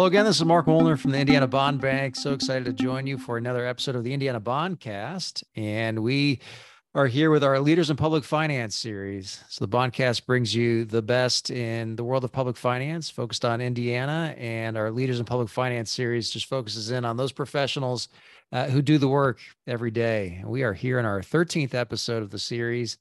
Hello again. This is Mark Wuellner from the Indiana Bond Bank. So excited to join you for another episode of the Indiana Bondcast. And we are here with our Leaders in Public Finance series. So the Bondcast brings you the best in the world of public finance, focused on Indiana. And our Leaders in Public Finance series just focuses in on those professionals uh, who do the work every day. We are here in our 13th episode of the series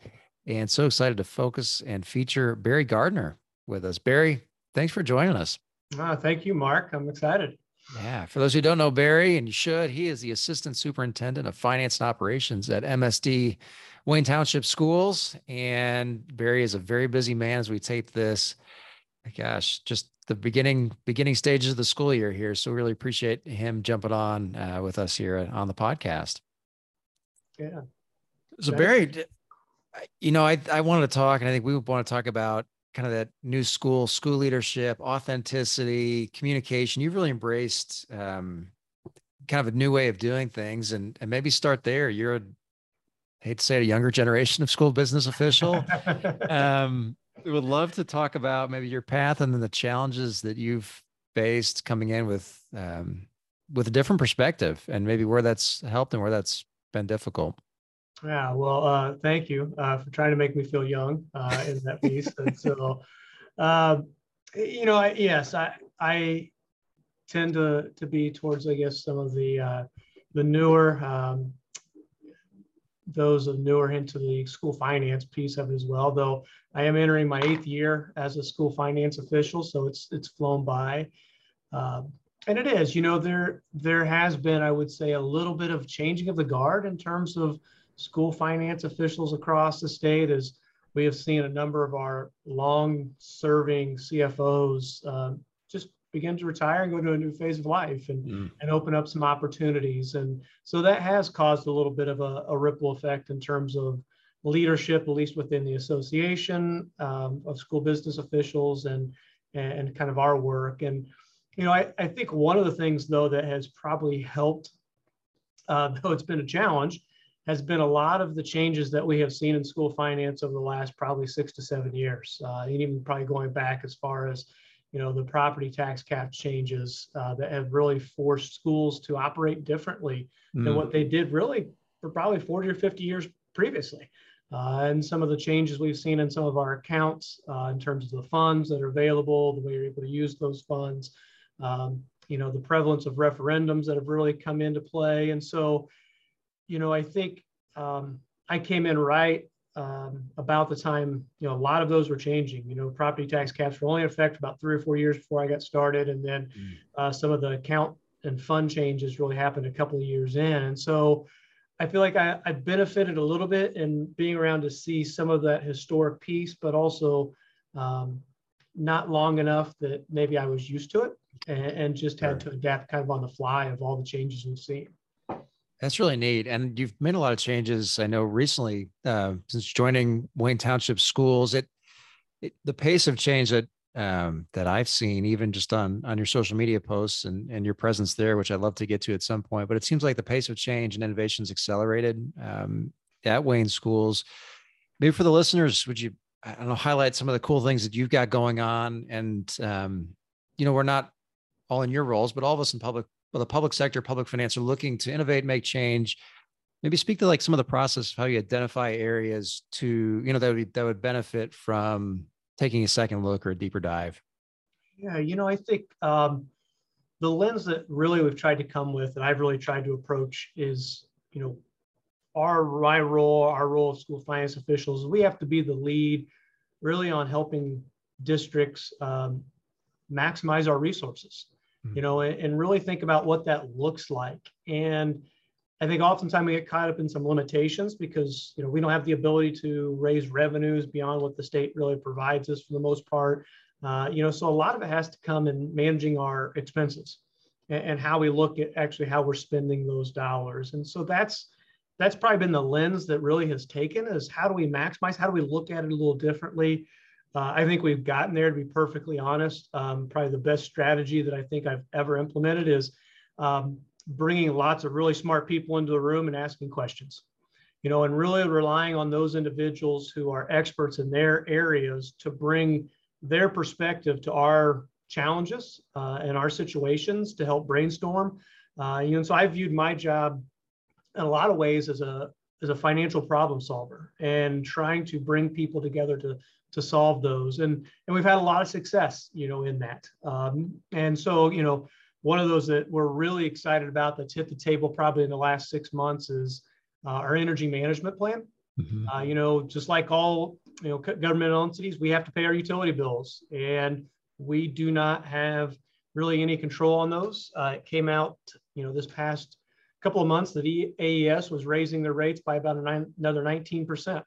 and so excited to focus and feature Barry Gardner with us. Barry, thanks for joining us. Ah, thank you, Mark. I'm excited. Yeah. For those who don't know Barry, and you should, he is the Assistant Superintendent of Finance and Operations at MSD Wayne Township Schools. And Barry is a very busy man as we tape this. Gosh, just the beginning beginning stages of the school year here. So we really appreciate him jumping on uh, with us here on the podcast. Yeah. So Barry, you know, I I wanted to talk, and I think we want to talk about kind of that new school, school leadership, authenticity, communication. You've really embraced um, kind of a new way of doing things, and and maybe start there. You're a I hate to say it, a younger generation of school business official. um, we would love to talk about maybe your path and then the challenges that you've faced coming in with um, with a different perspective, and maybe where that's helped and where that's been difficult. Yeah, well, uh, thank you uh, for trying to make me feel young uh, in that piece. and so, uh, you know, I, yes, I I tend to to be towards, I guess, some of the uh, the newer um, those of newer into the school finance piece of it as well. Though I am entering my eighth year as a school finance official, so it's it's flown by. Um, and it is, you know, there there has been, I would say, a little bit of changing of the guard in terms of school finance officials across the state as we have seen a number of our long serving CFOs um, just begin to retire and go to a new phase of life and, mm. and open up some opportunities. And so that has caused a little bit of a, a ripple effect in terms of leadership, at least within the association um, of school business officials and, and kind of our work. And, you know, I, I think one of the things though that has probably helped, uh, though it's been a challenge, has been a lot of the changes that we have seen in school finance over the last probably six to seven years, uh, and even probably going back as far as you know the property tax cap changes uh, that have really forced schools to operate differently mm. than what they did really for probably 40 or 50 years previously. Uh, and some of the changes we've seen in some of our accounts uh, in terms of the funds that are available, the way you're able to use those funds, um, you know, the prevalence of referendums that have really come into play. And so, you know, I think um, I came in right um, about the time, you know, a lot of those were changing. You know, property tax caps were only in effect about three or four years before I got started. And then mm. uh, some of the account and fund changes really happened a couple of years in. And so I feel like I, I benefited a little bit in being around to see some of that historic piece, but also um, not long enough that maybe I was used to it and, and just had to adapt kind of on the fly of all the changes we've seen. That's really neat. And you've made a lot of changes. I know recently, uh, since joining Wayne Township Schools, it, it the pace of change that um, that I've seen, even just on on your social media posts and and your presence there, which I'd love to get to at some point. But it seems like the pace of change and innovations accelerated um, at Wayne Schools. Maybe for the listeners, would you I don't know highlight some of the cool things that you've got going on? And um, you know, we're not all in your roles, but all of us in public well, the public sector, public finance are looking to innovate, make change. Maybe speak to like some of the process of how you identify areas to, you know, that would that would benefit from taking a second look or a deeper dive. Yeah, you know, I think um, the lens that really we've tried to come with, and I've really tried to approach, is you know, our my role, our role of school finance officials, we have to be the lead, really on helping districts um, maximize our resources mm-hmm. you know, and, and really think about what that looks like. And I think oftentimes we get caught up in some limitations because you know we don't have the ability to raise revenues beyond what the state really provides us for the most part. Uh, you know, so a lot of it has to come in managing our expenses and, and, how we look at actually how we're spending those dollars. And so that's that's probably been the lens that really has taken is how do we maximize? How do we look at it a little differently? Uh, I think we've gotten there to be perfectly honest. Um, probably the best strategy that I think I've ever implemented is um, bringing lots of really smart people into the room and asking questions. You know, and really relying on those individuals who are experts in their areas to bring their perspective to our challenges uh, in our situations to help brainstorm. Uh, you know, so I viewed my job in a lot of ways as a as a financial problem solver and trying to bring people together to to solve those. And and we've had a lot of success, you know, in that. Um, and so, you know, one of those that we're really excited about that's hit the table probably in the last six months is uh, our energy management plan. Mm-hmm. Uh, you know, just like all you know governmental entities, we have to pay our utility bills, and we do not have really any control on those. Uh, it came out, you know, this past couple of months that AES was raising their rates by about nine, another 19%.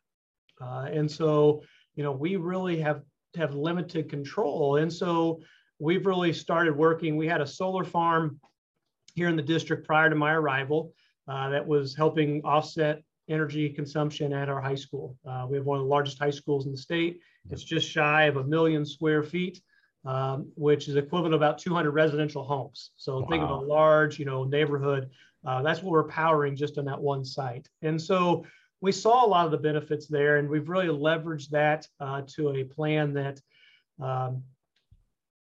Uh, and so, you know, we really have have limited control. And so we've really started working. We had a solar farm here in the district prior to my arrival uh, that was helping offset energy consumption at our high school. Uh, we have one of the largest high schools in the state. It's just shy of a million square feet, um, which is equivalent to about 200 residential homes. So wow. think of a large, you know, neighborhood. Uh, that's what we're powering just on that one site. And so we saw a lot of the benefits there, and we've really leveraged that uh, to a plan that um,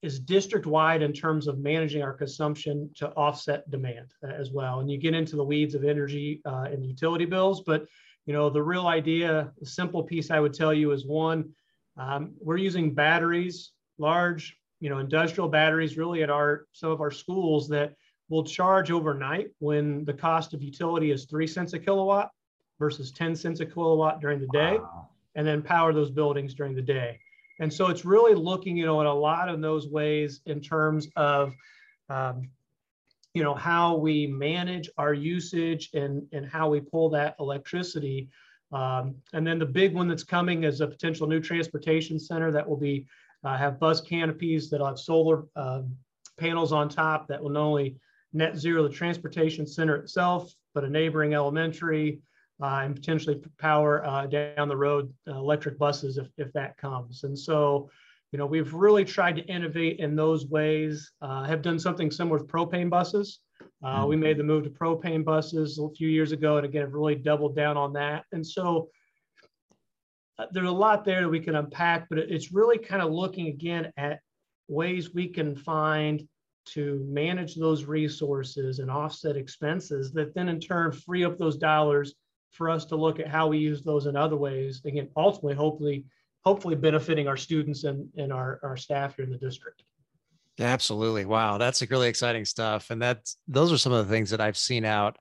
is district wide in terms of managing our consumption to offset demand uh, as well. And you get into the weeds of energy uh, and utility bills, but you know the real idea, the simple piece I would tell you is one, um, we're using batteries, large, you know, industrial batteries, really at our some of our schools that will charge overnight when the cost of utility is three cents a kilowatt versus 10 cents a kilowatt during the day, wow. and then power those buildings during the day. And so it's really looking, you know, at a lot of those ways in terms of, um, you know, how we manage our usage and, and how we pull that electricity. Um, and then the big one that's coming is a potential new transportation center that will be uh, have bus canopies that'll have solar uh, panels on top that will not only net zero the transportation center itself, but a neighboring elementary, and potentially power uh, down the road uh, electric buses if, if that comes. And so, you know, we've really tried to innovate in those ways. Uh, have done something similar with propane buses. Uh, we made the move to propane buses a few years ago, and again, really doubled down on that. And so, uh, there's a lot there that we can unpack, but it's really kind of looking again at ways we can find to manage those resources and offset expenses that then in turn free up those dollars for us to look at how we use those in other ways. Again, ultimately, hopefully, hopefully benefiting our students and, and our, our staff here in the district. Absolutely. Wow. That's really exciting stuff. And that's, those are some of the things that I've seen out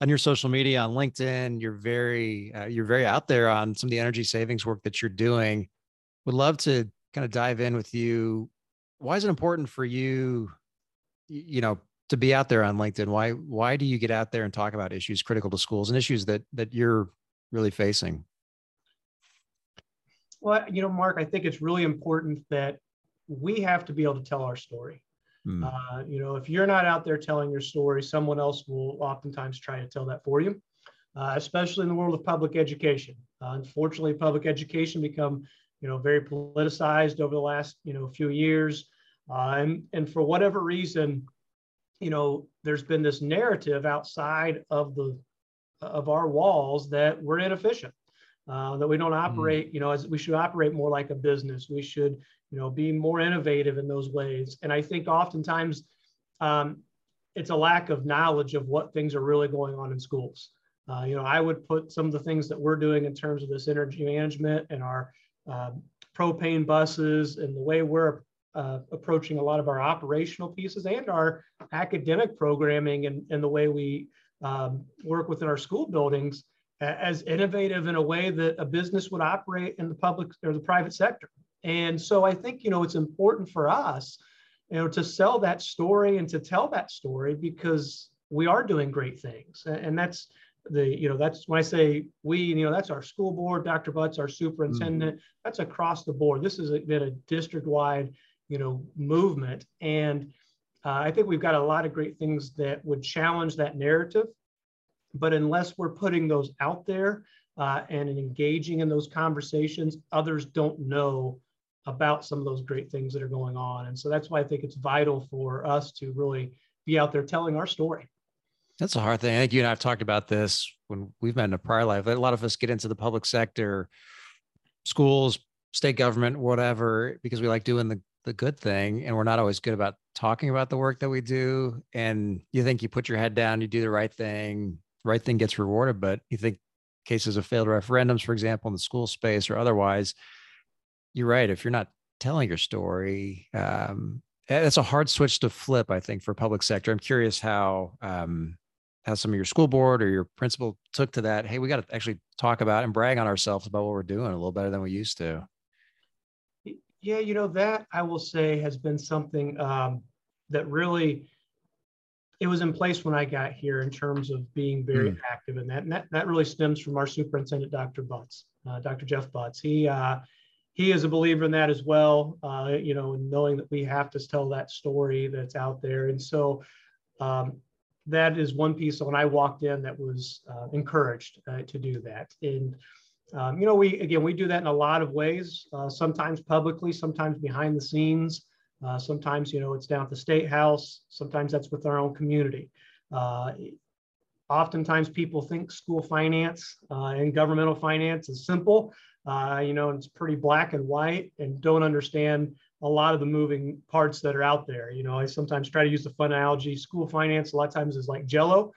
on your social media on LinkedIn. You're very, uh, you're very out there on some of the energy savings work that you're doing. Would love to kind of dive in with you. Why is it important for you, you know, to be out there on LinkedIn? Why why do you get out there and talk about issues critical to schools and issues that that you're really facing? Well, you know, Mark, I think it's really important that we have to be able to tell our story. Mm. Uh, you know, if you're not out there telling your story, someone else will oftentimes try to tell that for you, uh, especially in the world of public education. Uh, unfortunately, public education become, you know, very politicized over the last, you know, few years. Uh, and, and for whatever reason, you know, there's been this narrative outside of the of our walls that we're inefficient, uh, that we don't hmm. operate, mm. you know, as we should operate more like a business. We should, you know, be more innovative in those ways. And I think oftentimes um, it's a lack of knowledge of what things are really going on in schools. Uh, you know, I would put some of the things that we're doing in terms of this energy management and our uh, propane buses and the way we're uh, approaching a lot of our operational pieces and our academic programming and, and the way we um, work within our school buildings as innovative in a way that a business would operate in the public or the private sector. And so I think, you know, it's important for us, you know, to sell that story and to tell that story because we are doing great things. And that's the, you know, that's when I say we, you know, that's our school board, Dr. Butts, our superintendent, mm-hmm. that's across the board. This has been a district wide you know, movement. And uh, I think we've got a lot of great things that would challenge that narrative. But unless we're putting those out there uh, and engaging in those conversations, others don't know about some of those great things that are going on. And so that's why I think it's vital for us to really be out there telling our story. That's a hard thing. I think you and I have talked about this when we've met in a prior life. A lot of us get into the public sector, schools, state government, whatever, because we like doing the the good thing and we're not always good about talking about the work that we do and you think you put your head down you do the right thing right thing gets rewarded but you think cases of failed referendums for example in the school space or otherwise you're right if you're not telling your story um, it's a hard switch to flip i think for public sector. I'm curious how um, how some of your school board or your principal took to that. Hey we got to actually talk about and brag on ourselves about what we're doing a little better than we used to yeah, you know, that I will say has been something um, that really it was in place when I got here in terms of being very mm. active in that. And that, that really stems from our superintendent, Dr. Butts, uh, Dr. Jeff Butts. He, uh, he is a believer in that as well, uh, you know, knowing that we have to tell that story that's out there. And so um, that is one piece when I walked in that was uh, encouraged uh, to do that. And um, you know, we again we do that in a lot of ways. Uh, sometimes publicly, sometimes behind the scenes. Uh, sometimes you know it's down at the state house. Sometimes that's with our own community. Uh, oftentimes people think school finance uh, and governmental finance is simple. Uh, you know, it's pretty black and white, and don't understand a lot of the moving parts that are out there. You know, I sometimes try to use the fun analogy. School finance a lot of times is like Jello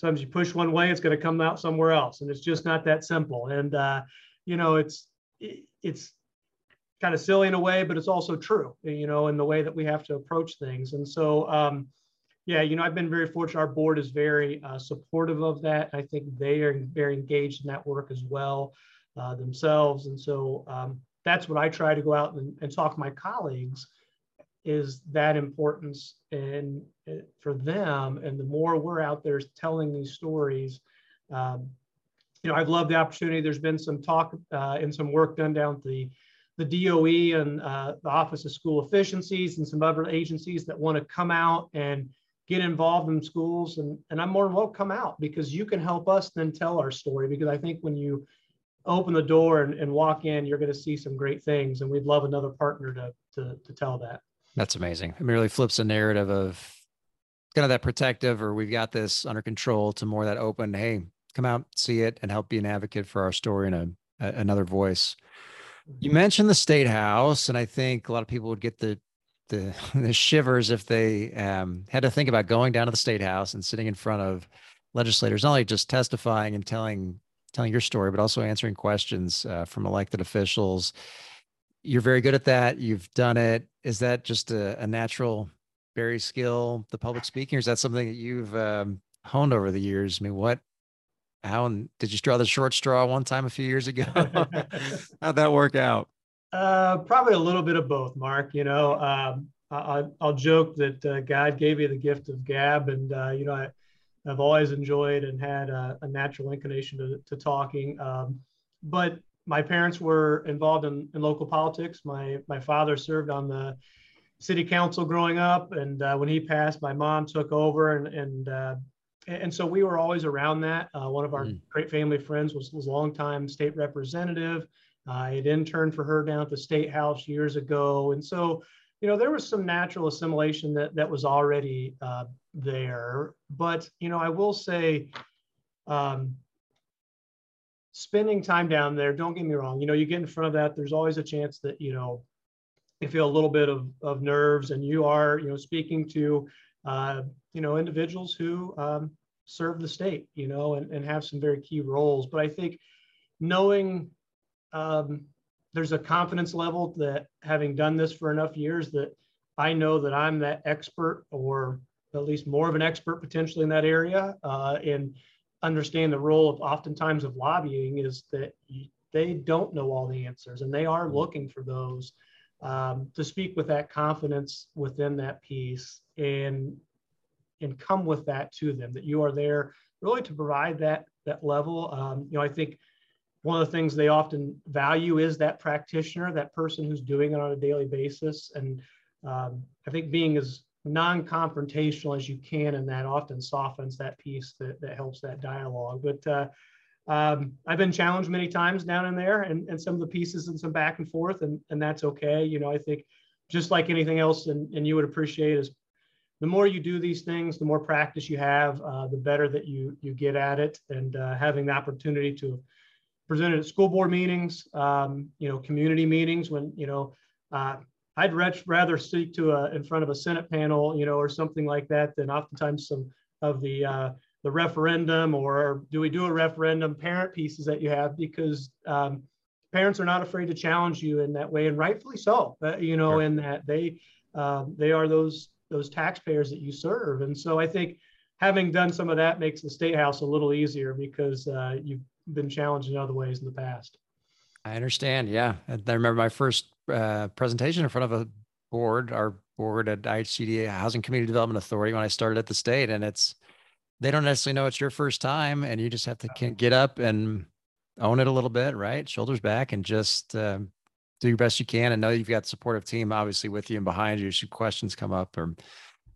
sometimes you push one way, it's going to come out somewhere else, and it's just not that simple. And uh, you know, it's it's kind of silly in a way, but it's also true, you know, in the way that we have to approach things. And so, um, yeah, you know, I've been very fortunate. Our board is very uh, supportive of that. I think they are very engaged in that work as well uh, themselves. And so um, that's what I try to go out and, and talk to my colleagues is that importance and uh, for them. And the more we're out there telling these stories um, you know i've loved the opportunity. There's been some talk uh, and some work done down at the the doe and uh, the office of school efficiencies and some other agencies that want to come out and get involved in schools. And, and i'm more than welcome come out because you can help us then tell our story. Because i think when you open the door and, and walk in you're going to see some great things. And we'd love another partner to, to, to tell that that's amazing. It really flips the narrative of kind of that protective or we've got this under control to more that open, hey, come out, see it, and help be an advocate for our story and a, a another voice. You mentioned the state house, and I think a lot of people would get the the, the shivers if they um, had to think about going down to the state house and sitting in front of legislators, not only just testifying and telling telling your story, but also answering questions uh, from elected officials you're very good at that. You've done it. Is that just a, a natural Barry skill, the public speaking, or is that something that you've um, honed over the years? I mean, what, how, did you draw the short straw one time a few years ago? How'd that work out? Uh, probably a little bit of both, Mark. You know, um, I, will joke that uh, God gave me the gift of gab, and uh, you know, I, have always enjoyed and had a, a natural inclination to, to talking. Um, but my parents were involved in, in local politics. My my father served on the city council growing up, and uh, when he passed, my mom took over, and and uh, and so we were always around that. Uh, one of our mm. great family friends was was a longtime state representative. I had interned for her down at the state house years ago, and so you know there was some natural assimilation that that was already uh, there. But you know, I will say. Um, spending time down there, don't get me wrong, you know, you get in front of that, there's always a chance that, you know, you feel a little bit of, of nerves and you are, you know, speaking to, uh, you know, individuals who um, serve the state, you know, and, and have some very key roles. But I think knowing um, there's a confidence level that having done this for enough years that I know that I'm that expert or at least more of an expert potentially in that area. Uh, and understand the role of oftentimes of lobbying is that they don't know all the answers and they are mm-hmm. looking for those um, to speak with that confidence within that piece and and come with that to them that you are there really to provide that that level um, you know i think one of the things they often value is that practitioner that person who's doing it on a daily basis and um, i think being as non-confrontational as you can and that often softens that piece that, that helps that dialogue. But uh, um, i've been challenged many times down in there and, and some of the pieces and some back and forth and, and that's okay. You know i think just like anything else and, and you would appreciate is the more you do these things the more practice you have uh, the better that you you get at it. And uh, having the opportunity to present it at school board meetings um, you know community meetings when you know uh, I'd rather speak to a in front of a Senate panel, you know, or something like that, than oftentimes some of the uh, the referendum or do we do a referendum parent pieces that you have because um, parents are not afraid to challenge you in that way and rightfully so uh, you know sure. in that they um, they are those those taxpayers that you serve and so i think having done some of that makes the state house a little easier because uh, you've been challenged in other ways in the past i understand yeah. I remember my first uh, presentation in front of a board our board at ihcda housing community development authority when i started at the state and it's they don't necessarily know it's your first time and you just have to get up and own it a little bit right? Shoulders back and just um, do your best you can. And know you've got supportive team obviously with you and behind you should questions come up or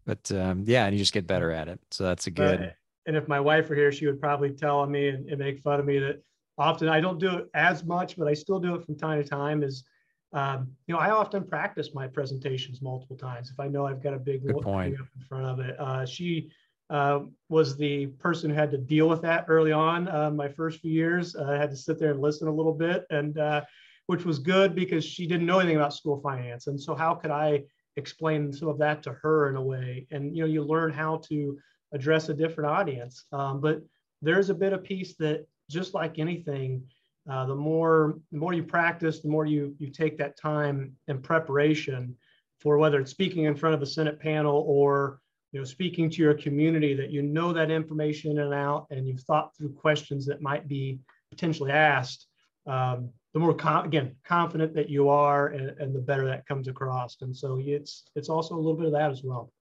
but um, yeah and you just get better at it so that's a good uh, and if my wife were here she would probably tell me and, and, make fun of me that often i don't do it as much but i still do it from time to time is um, you know i often practice my presentations multiple times if i know i've got a big good point. up in front of it uh, she uh, was the person who had to deal with that early on. Uh, my first few years, uh, I had to sit there and listen a little bit, and uh, which was good because she didn't know anything about school finance. And so, how could I explain some of that to her in a way? And you know, you learn how to address a different audience. Um, but there's a bit of piece that, just like anything, uh, the more the more you practice, the more you you take that time and preparation for whether it's speaking in front of a Senate panel or you know, speaking to your community that you know that information in and out and you've thought through questions that might be potentially asked, um, the more com- again confident that you are, and, and, the better that comes across. And so it's it's also a little bit of that as well.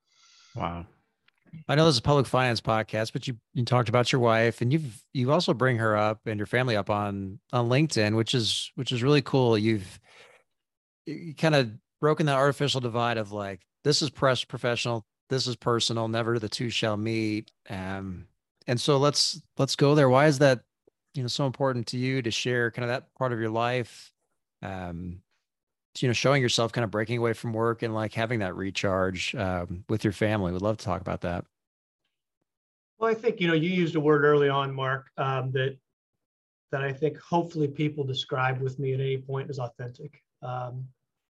Wow. I know this is a public finance podcast, but you you talked about your wife, and you've you also bring her up and your family up on on LinkedIn, which is which is really cool. You've you kind of broken that artificial divide of like this is press professional, this is personal never the two shall meet. Um and so let's let's go there. Why is that you know so important to you to share kind of that part of your life? Um you know showing yourself kind of breaking away from work and like having that recharge um, with your family would love to talk about that well i think you know you used a word early on mark um, that that i think hopefully people describe with me at any point as authentic um,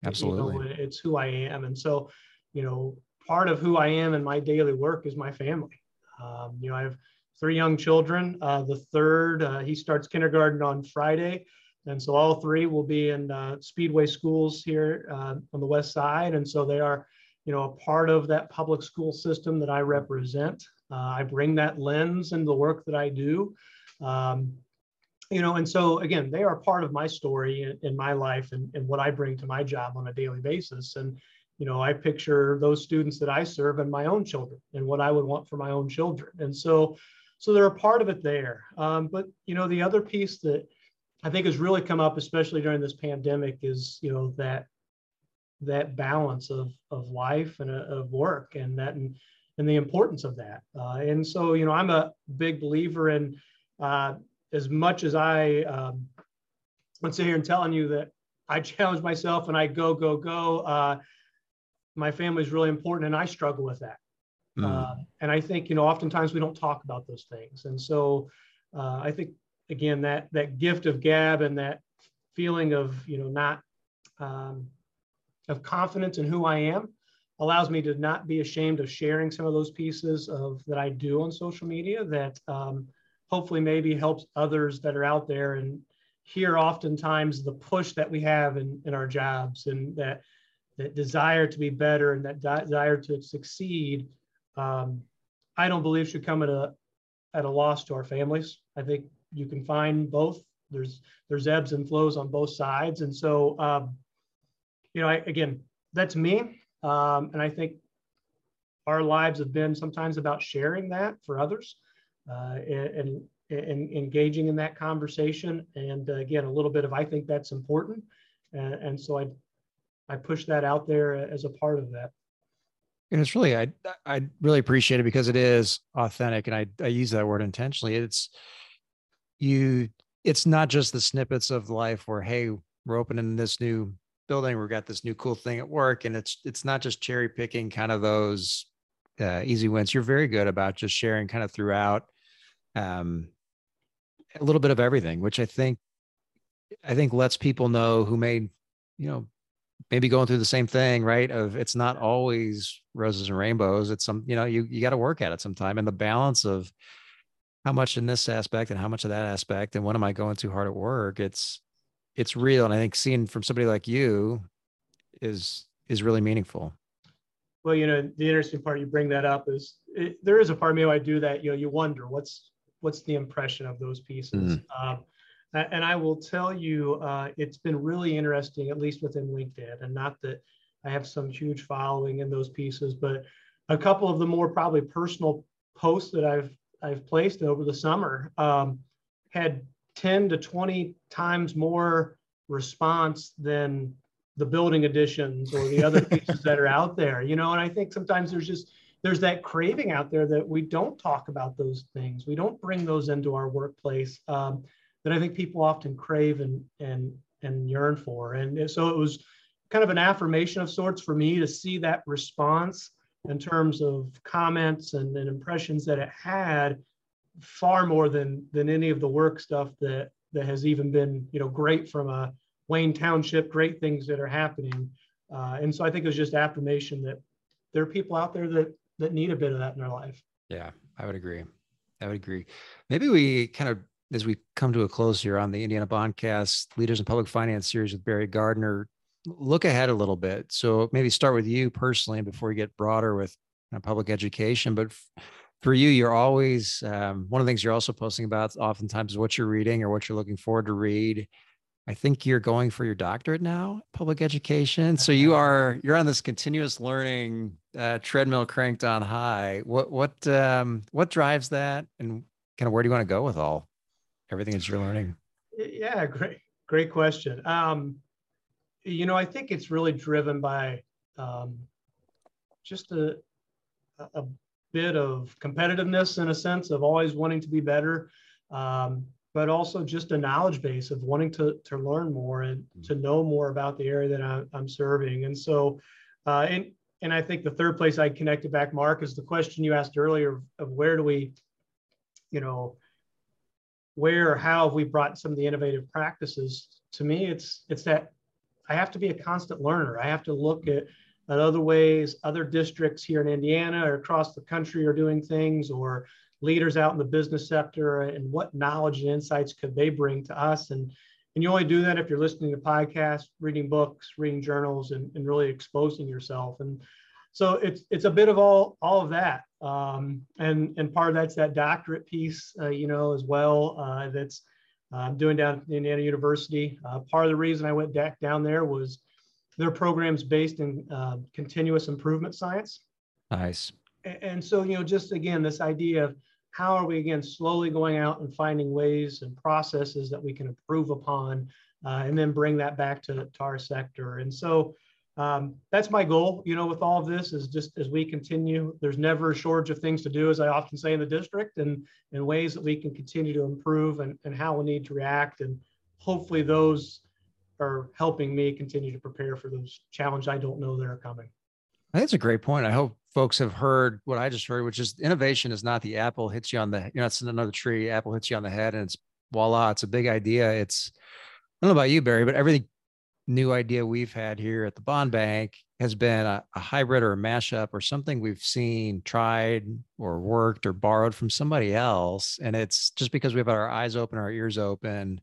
absolutely you know, it's who i am and so you know part of who I am in my daily work is my family. Um, you know, I have three young children. Uh, the third, uh, he starts kindergarten on Friday. And so all three will be in uh, Speedway schools here uh, on the west side. And so they are, you know, a part of that public school system that I represent. Uh, I bring that lens into the work that I do. Um, you know, and so again, they are part of my story in, in my life and, and what I bring to my job on a daily basis. And, you know, I picture those students that I serve and my own children and what I would want for my own children. And so, so they're a part of it there. Um, but, you know, the other piece that I think has really come up, especially during this pandemic, is, you know, that that balance of, of life and uh, of work and that and, and the importance of that. Uh, and so, you know, I'm a big believer in uh, as much as I um, let's sit here and telling you that I challenge myself and I go, go, go. Uh, my family is really important and i struggle with that mm. and i think you know oftentimes we don't talk about those things and so uh, i think again that that gift of gab and that feeling of you know not um, of confidence in who i am allows me to not be ashamed of sharing some of those pieces of that i do on social media that um, hopefully maybe helps others that are out there and hear oftentimes the push that we have in, in our jobs and that that desire to be better and that desire to succeed, um, I don't believe should come at a at a loss to our families. I think you can find both. There's there's ebbs and flows on both sides, and so um, you know, I, again, that's me, um, and I think our lives have been sometimes about sharing that for others uh, and, and, and, engaging in that conversation. And uh, again, a little bit of I think that's important, and, and so I I push that out there as a part of that. And it's really, I, I really appreciate it because it is authentic. And I, I use that word intentionally. It's you, it's not just the snippets of life where, Hey, we're opening this new building. We've got this new cool thing at work. And it's, it's not just cherry picking kind of those uh, easy wins. You're very good about just sharing kind of throughout um, a little bit of everything, which I think, I think lets people know who may, you know, maybe going through the same thing, right? Of it's not always roses and rainbows. It's some, you know, you you got to work at it sometime. And the balance of how much in this aspect and how much of that aspect, and when am I going too hard at work? It's it's real. And I think seeing from somebody like you is is really meaningful. Well, you know, the interesting part you bring that up is it, there is a part of me I do that. You know, you wonder what's what's the impression of those pieces. Mm. Um, and I will tell you, uh, it's been really interesting, at least within LinkedIn, and not that I have some huge following in those pieces, but a couple of the more probably personal posts that I've I've placed over the summer um, had 10 to 20 times more response than the building additions or the other pieces that are out there you know and i think sometimes there's just there's that craving out there that we don't talk about those things. We don't bring those into our workplace um, that i think people often crave and and and yearn for. And so it was kind of an affirmation of sorts for me to see that response in terms of comments and, and impressions that it had far more than than any of the work stuff that that has even been you know great from a Wayne Township, great things that are happening. Uh, and so I think it was just affirmation that there are people out there that that need a bit of that in their life. Yeah, I would agree. I would agree. Maybe we kind of as we come to a close here on the Indiana Bondcast Leaders in Public Finance series with Barry Gardner, look ahead a little bit. So maybe start with you personally before you get broader with you know, public education. But for you, you're always um, one of the things you're also posting about oftentimes is what you're reading or what you're looking forward to read. I think you're going for your doctorate now, public education. So you are you're on this continuous learning uh, treadmill cranked on high. What what um, what drives that, and kind of where do you want to go with all everything that you're learning? Yeah, great great question. Um, you know, I think it's really driven by um, just a a bit of competitiveness in a sense of always wanting to be better. Um, but also just a knowledge base of wanting to, to learn more and mm-hmm. to know more about the area that I, am serving. And so, uh, and, and I think the third place I connected back, Mark, is the question you asked earlier of where do we, you know, where or how have we brought some of the innovative practices? To me, it's it's that I have to be a constant learner. I have to look at, at other ways, other districts here in Indiana or across the country are doing things, or leaders out in the business sector and what knowledge and insights could they bring to us. And and you only do that if you're listening to podcasts reading books reading journals and, and really exposing yourself. And so it's it's a bit of all all of that. Um, and and part of that's that doctorate piece uh, you know as well uh, that's uh, doing down at indiana university. Uh, part of the reason i went back down there was their programs based in uh, continuous improvement science. Nice. And, and so you know just again this idea of how are we again slowly going out and finding ways and processes that we can improve upon uh, and then bring that back to, to our sector. And so um, that's my goal you know with all of this is just as we continue there's never a shortage of things to do as i often say in the district and and ways that we can continue to improve and, and how we need to react and hopefully those are helping me continue to prepare for those challenges i don't know that are coming I think it's a great point. I hope folks have heard what I just heard, which is innovation is not the apple hits you on the, you know, it's another tree, apple hits you on the head and it's voila, it's a big idea. It's, I don't know about you, Barry, but every new idea we've had here at the bond bank has been a, a hybrid or a mashup or something we've seen tried or worked or borrowed from somebody else. And it's just because we've had our eyes open, our ears open.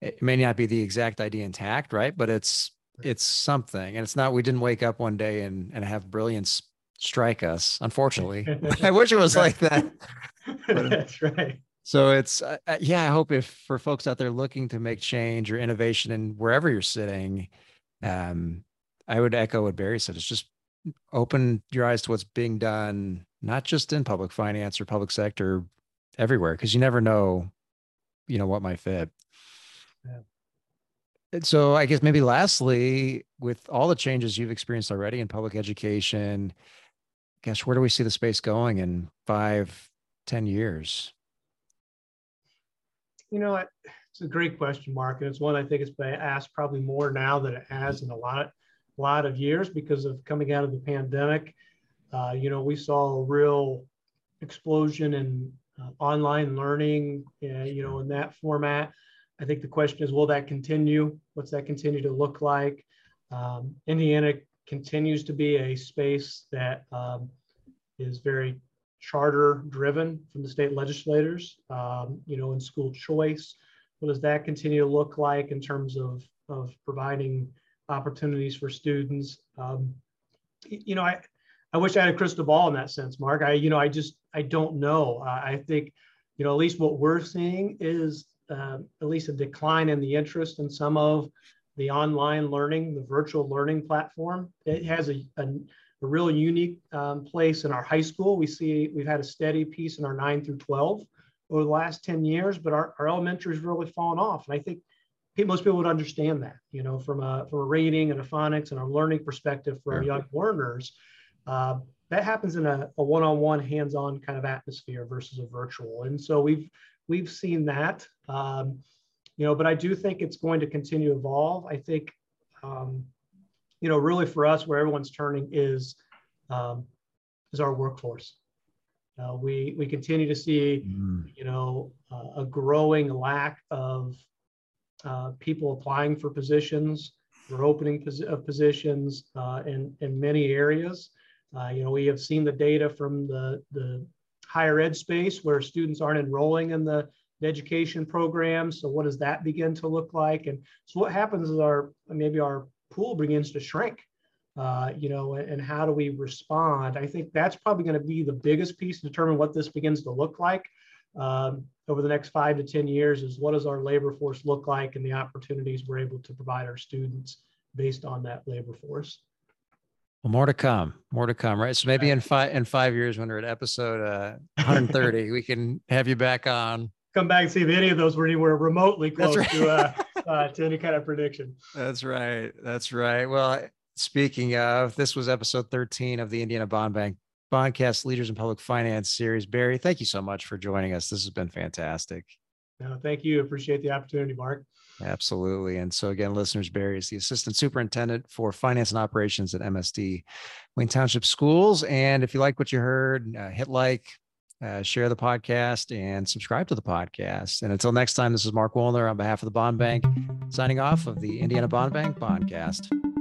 It may not be the exact idea intact, right? But it's it's something and it's not we didn't wake up one day and and have brilliance strike us unfortunately i wish it was like that but, uh, that's right so it's uh, uh, yeah i hope if for folks out there looking to make change or innovation and wherever you're sitting um i would echo what barry said it's just open your eyes to what's being done not just in public finance or public sector everywhere because you never know you know what might fit yeah so I guess maybe lastly, with all the changes you've experienced already in public education, gosh, where do we see the space going in five, ten years? You know, it's a great question, Mark, and it's one I think it's been asked probably more now than it has in a lot, a lot of years because of coming out of the pandemic. Uh, you know, we saw a real explosion in uh, online learning, uh, you know, in that format. I think the question is, will that continue? What's that continue to look like? Um, Indiana continues to be a space that um, is very charter driven from the state legislators, um, you know, in school choice. What does that continue to look like in terms of, of providing opportunities for students? Um, you know, I, I wish I had a crystal ball in that sense, Mark. I, you know, I just, I don't know. Uh, I think, you know, at least what we're seeing is uh, at least a decline in the interest in some of the online learning, the virtual learning platform. It has a, a, a real unique um, place in our high school. We see we've had a steady piece in our 9 through 12 over the last 10 years, but our, our elementary has really fallen off. And I think most people would understand that, you know, from a, from a rating and a phonics and a learning perspective for our young learners. Uh, that happens in a, a one-on-one hands-on kind of atmosphere versus a virtual. And so we've we've seen that. Um, you know, but I do think it's going to continue to evolve. I think, um, you know, really for us, where everyone's turning is um, is our workforce. Uh, we we continue to see, mm. you know, uh, a growing lack of uh, people applying for positions. We're opening pos- positions uh, in in many areas. Uh, you know, we have seen the data from the the higher ed space where students aren't enrolling in the education programs. So what does that begin to look like? And so what happens is our maybe our pool begins to shrink. Uh, you know, and, how do we respond? I think that's probably going to be the biggest piece to determine what this begins to look like um, over the next five to 10 years is what does our labor force look like and the opportunities we're able to provide our students based on that labor force. Well, more to come. More to come, right? So maybe in five in five years, when we're at episode uh, 130, we can have you back on come back and see if any of those were anywhere remotely close right. to uh, uh, to any kind of prediction. That's right. That's right. Well, speaking of, this was episode 13 of the Indiana Bond Bank Bondcast Leaders in Public Finance series. Barry, thank you so much for joining us. This has been fantastic. No, thank you. Appreciate the opportunity, Mark. Absolutely. And so again, listeners, Barry is the assistant superintendent for finance and operations at MSD Wayne Township Schools. And if you like what you heard, uh, hit like, uh, share the podcast and subscribe to the podcast. And until next time, this is Mark Wuellner on behalf of the Bond Bank, signing off of the Indiana Bond Bank Bondcast.